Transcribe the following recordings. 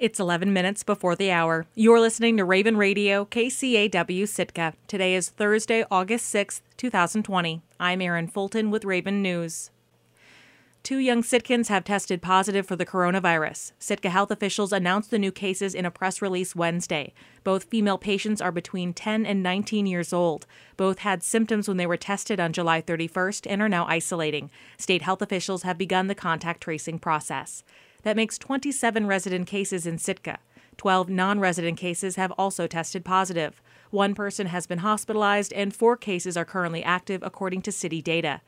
It's 11 minutes before the hour. You're listening to Raven Radio, KCAW Sitka. Today is Thursday, August 6th, 2020. I'm Erin Fulton with Raven News. Two young Sitkans have tested positive for the coronavirus. Sitka health officials announced the new cases in a press release Wednesday. Both female patients are between 10 and 19 years old. Both had symptoms when they were tested on July 31st and are now isolating. State health officials have begun the contact tracing process. That makes 27 resident cases in Sitka. 12 non resident cases have also tested positive. One person has been hospitalized, and four cases are currently active, according to city data.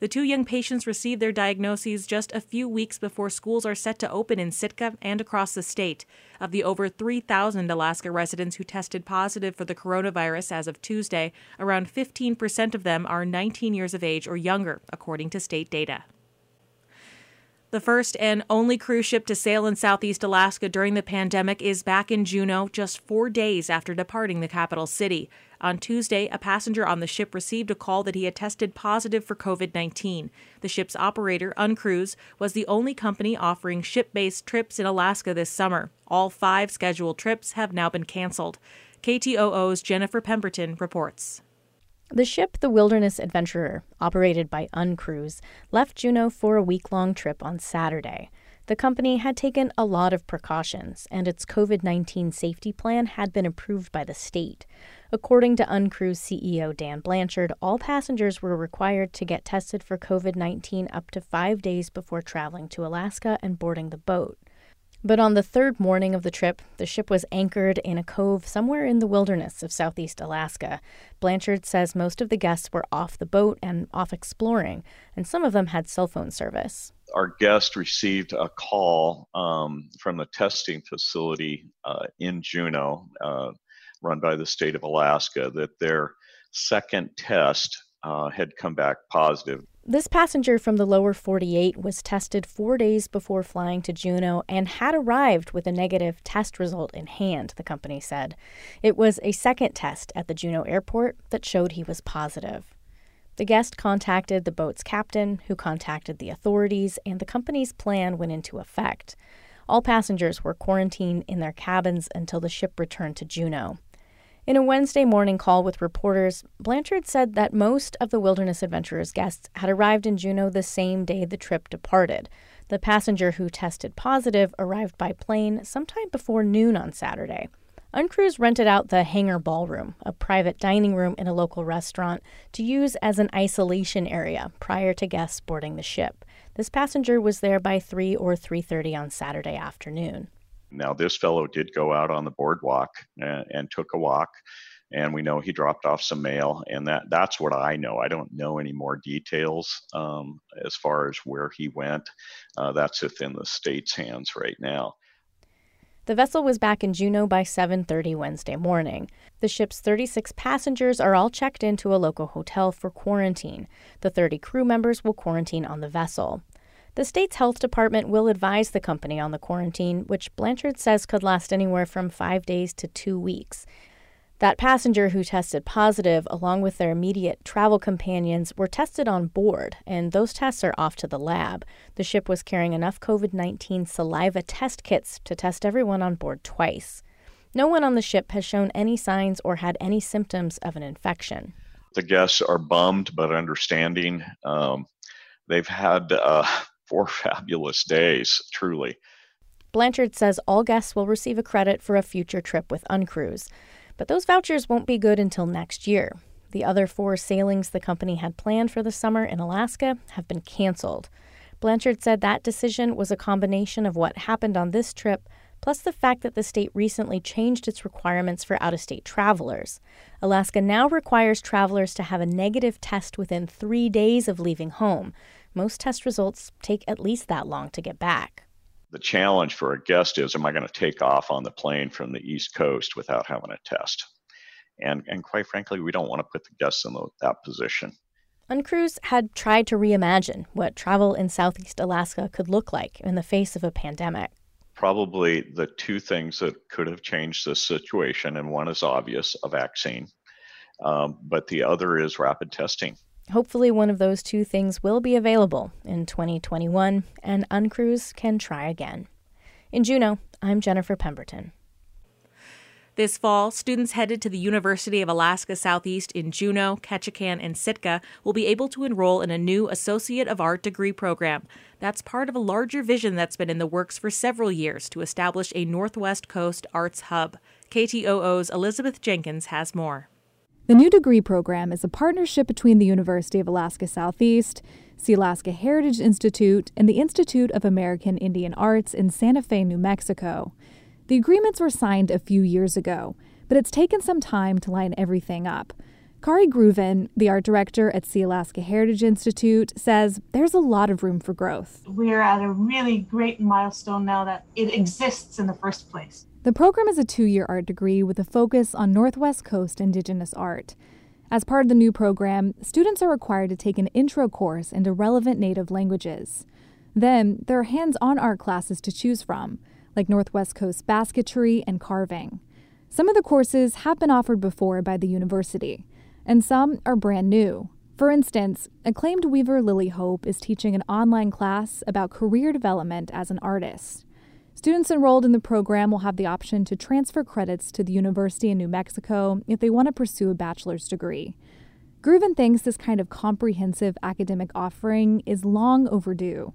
The two young patients received their diagnoses just a few weeks before schools are set to open in Sitka and across the state. Of the over 3,000 Alaska residents who tested positive for the coronavirus as of Tuesday, around 15% of them are 19 years of age or younger, according to state data. The first and only cruise ship to sail in Southeast Alaska during the pandemic is back in Juneau just four days after departing the capital city. On Tuesday, a passenger on the ship received a call that he had tested positive for COVID 19. The ship's operator, Uncruise, was the only company offering ship based trips in Alaska this summer. All five scheduled trips have now been canceled. KTOO's Jennifer Pemberton reports. The ship, the Wilderness Adventurer, operated by Uncruise, left Juneau for a week long trip on Saturday. The company had taken a lot of precautions, and its COVID 19 safety plan had been approved by the state. According to Uncruise CEO Dan Blanchard, all passengers were required to get tested for COVID 19 up to five days before traveling to Alaska and boarding the boat. But on the third morning of the trip, the ship was anchored in a cove somewhere in the wilderness of southeast Alaska. Blanchard says most of the guests were off the boat and off exploring, and some of them had cell phone service. Our guest received a call um, from the testing facility uh, in Juneau, uh, run by the state of Alaska, that their second test uh, had come back positive. This passenger from the lower 48 was tested four days before flying to Juneau and had arrived with a negative test result in hand, the company said. It was a second test at the Juneau airport that showed he was positive. The guest contacted the boat's captain, who contacted the authorities, and the company's plan went into effect. All passengers were quarantined in their cabins until the ship returned to Juneau. In a Wednesday morning call with reporters, Blanchard said that most of the Wilderness Adventurers guests had arrived in Juneau the same day the trip departed. The passenger who tested positive arrived by plane sometime before noon on Saturday. Uncruise rented out the Hangar Ballroom, a private dining room in a local restaurant, to use as an isolation area prior to guests boarding the ship. This passenger was there by 3 or 3:30 on Saturday afternoon. Now, this fellow did go out on the boardwalk and, and took a walk and we know he dropped off some mail and that that's what i know i don't know any more details um, as far as where he went uh, that's within the state's hands right now the vessel was back in Juneau by 7:30 Wednesday morning. The ship's 36 passengers are all checked into a local hotel for quarantine. The 30 crew members will quarantine on the vessel. The state's health department will advise the company on the quarantine, which Blanchard says could last anywhere from five days to two weeks. That passenger who tested positive, along with their immediate travel companions, were tested on board, and those tests are off to the lab. The ship was carrying enough COVID 19 saliva test kits to test everyone on board twice. No one on the ship has shown any signs or had any symptoms of an infection. The guests are bummed but understanding. Um, they've had uh, four fabulous days, truly. Blanchard says all guests will receive a credit for a future trip with Uncruise, but those vouchers won't be good until next year. The other four sailings the company had planned for the summer in Alaska have been canceled. Blanchard said that decision was a combination of what happened on this trip plus the fact that the state recently changed its requirements for out of state travelers. Alaska now requires travelers to have a negative test within three days of leaving home, most test results take at least that long to get back. The challenge for a guest is Am I going to take off on the plane from the East Coast without having a test? And, and quite frankly, we don't want to put the guests in the, that position. Uncruise had tried to reimagine what travel in Southeast Alaska could look like in the face of a pandemic. Probably the two things that could have changed this situation, and one is obvious a vaccine, um, but the other is rapid testing. Hopefully, one of those two things will be available in 2021 and Uncruise can try again. In Juneau, I'm Jennifer Pemberton. This fall, students headed to the University of Alaska Southeast in Juneau, Ketchikan, and Sitka will be able to enroll in a new Associate of Art degree program. That's part of a larger vision that's been in the works for several years to establish a Northwest Coast arts hub. KTOO's Elizabeth Jenkins has more. The new degree program is a partnership between the University of Alaska Southeast, Sealaska Heritage Institute, and the Institute of American Indian Arts in Santa Fe, New Mexico. The agreements were signed a few years ago, but it's taken some time to line everything up. Kari Grooven, the art director at Sealaska Heritage Institute, says there's a lot of room for growth. We're at a really great milestone now that it exists in the first place. The program is a two year art degree with a focus on Northwest Coast Indigenous art. As part of the new program, students are required to take an intro course into relevant Native languages. Then, there are hands on art classes to choose from like Northwest Coast basketry and carving. Some of the courses have been offered before by the university, and some are brand new. For instance, acclaimed weaver Lily Hope is teaching an online class about career development as an artist. Students enrolled in the program will have the option to transfer credits to the University in New Mexico if they want to pursue a bachelor's degree. Grooven thinks this kind of comprehensive academic offering is long overdue.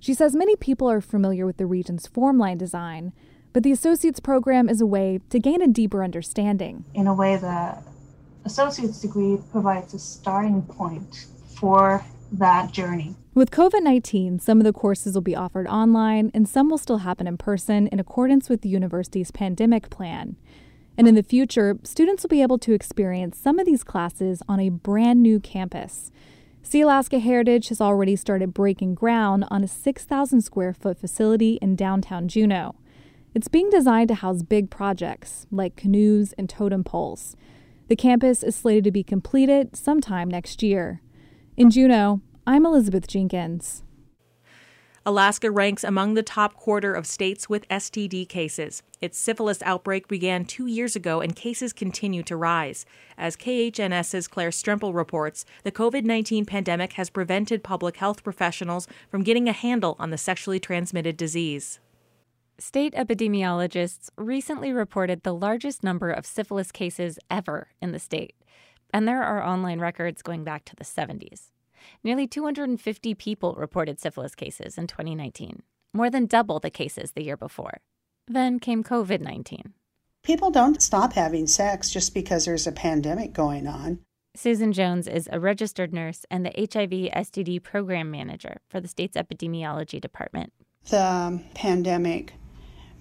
She says many people are familiar with the region's formline design, but the associate's program is a way to gain a deeper understanding. In a way, the associate's degree provides a starting point for that journey. With COVID 19, some of the courses will be offered online and some will still happen in person in accordance with the university's pandemic plan. And in the future, students will be able to experience some of these classes on a brand new campus. Sealaska Heritage has already started breaking ground on a 6,000 square foot facility in downtown Juneau. It's being designed to house big projects like canoes and totem poles. The campus is slated to be completed sometime next year. In Juneau, I'm Elizabeth Jenkins. Alaska ranks among the top quarter of states with STD cases. Its syphilis outbreak began two years ago, and cases continue to rise. As KHNS's Claire Stremple reports, the COVID 19 pandemic has prevented public health professionals from getting a handle on the sexually transmitted disease. State epidemiologists recently reported the largest number of syphilis cases ever in the state, and there are online records going back to the 70s. Nearly 250 people reported syphilis cases in 2019, more than double the cases the year before. Then came COVID 19. People don't stop having sex just because there's a pandemic going on. Susan Jones is a registered nurse and the HIV STD program manager for the state's epidemiology department. The pandemic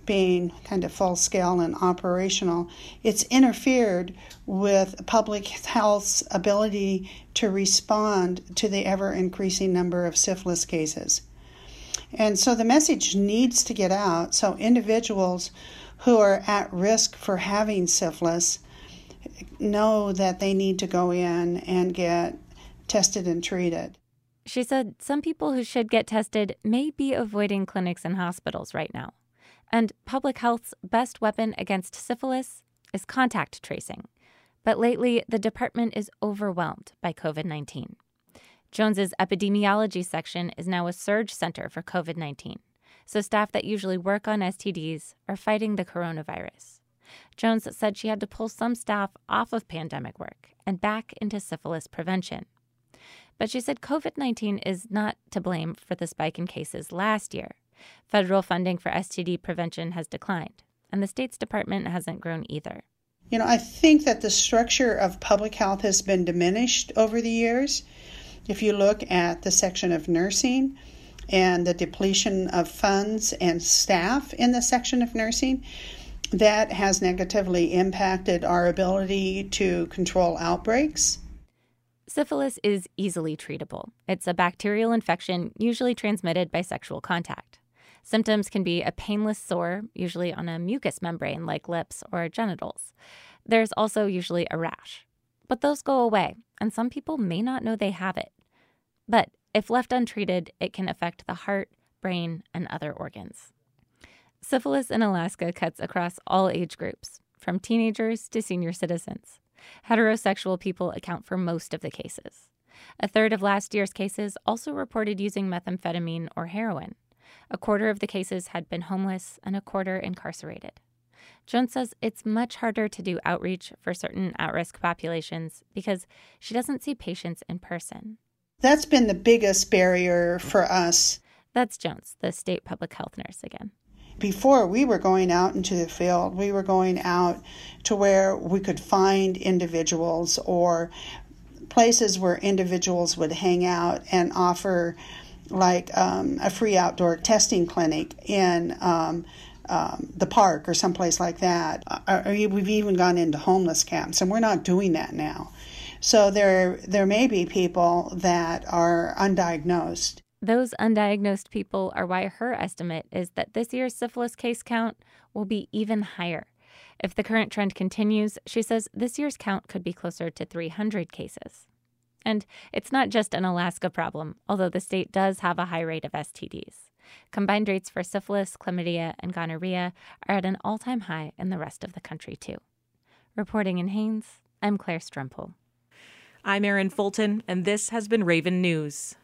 being kind of full scale and operational, it's interfered with public health's ability to respond to the ever increasing number of syphilis cases. And so the message needs to get out so individuals who are at risk for having syphilis know that they need to go in and get tested and treated. She said some people who should get tested may be avoiding clinics and hospitals right now. And public health's best weapon against syphilis is contact tracing. But lately, the department is overwhelmed by COVID 19. Jones's epidemiology section is now a surge center for COVID 19, so staff that usually work on STDs are fighting the coronavirus. Jones said she had to pull some staff off of pandemic work and back into syphilis prevention. But she said COVID 19 is not to blame for the spike in cases last year. Federal funding for STD prevention has declined, and the state's department hasn't grown either. You know, I think that the structure of public health has been diminished over the years. If you look at the section of nursing and the depletion of funds and staff in the section of nursing, that has negatively impacted our ability to control outbreaks. Syphilis is easily treatable. It's a bacterial infection usually transmitted by sexual contact. Symptoms can be a painless sore, usually on a mucous membrane like lips or genitals. There's also usually a rash. But those go away, and some people may not know they have it. But if left untreated, it can affect the heart, brain, and other organs. Syphilis in Alaska cuts across all age groups, from teenagers to senior citizens. Heterosexual people account for most of the cases. A third of last year's cases also reported using methamphetamine or heroin. A quarter of the cases had been homeless and a quarter incarcerated. Jones says it's much harder to do outreach for certain at risk populations because she doesn't see patients in person. That's been the biggest barrier for us. That's Jones, the state public health nurse again. Before we were going out into the field, we were going out to where we could find individuals or places where individuals would hang out and offer like um, a free outdoor testing clinic in um, um, the park or someplace like that. Uh, we've even gone into homeless camps, and we're not doing that now. So there, there may be people that are undiagnosed. Those undiagnosed people are why her estimate is that this year's syphilis case count will be even higher. If the current trend continues, she says this year's count could be closer to 300 cases. And it's not just an Alaska problem, although the state does have a high rate of STDs. Combined rates for syphilis, chlamydia, and gonorrhea are at an all time high in the rest of the country, too. Reporting in Haines, I'm Claire Stremple. I'm Erin Fulton, and this has been Raven News.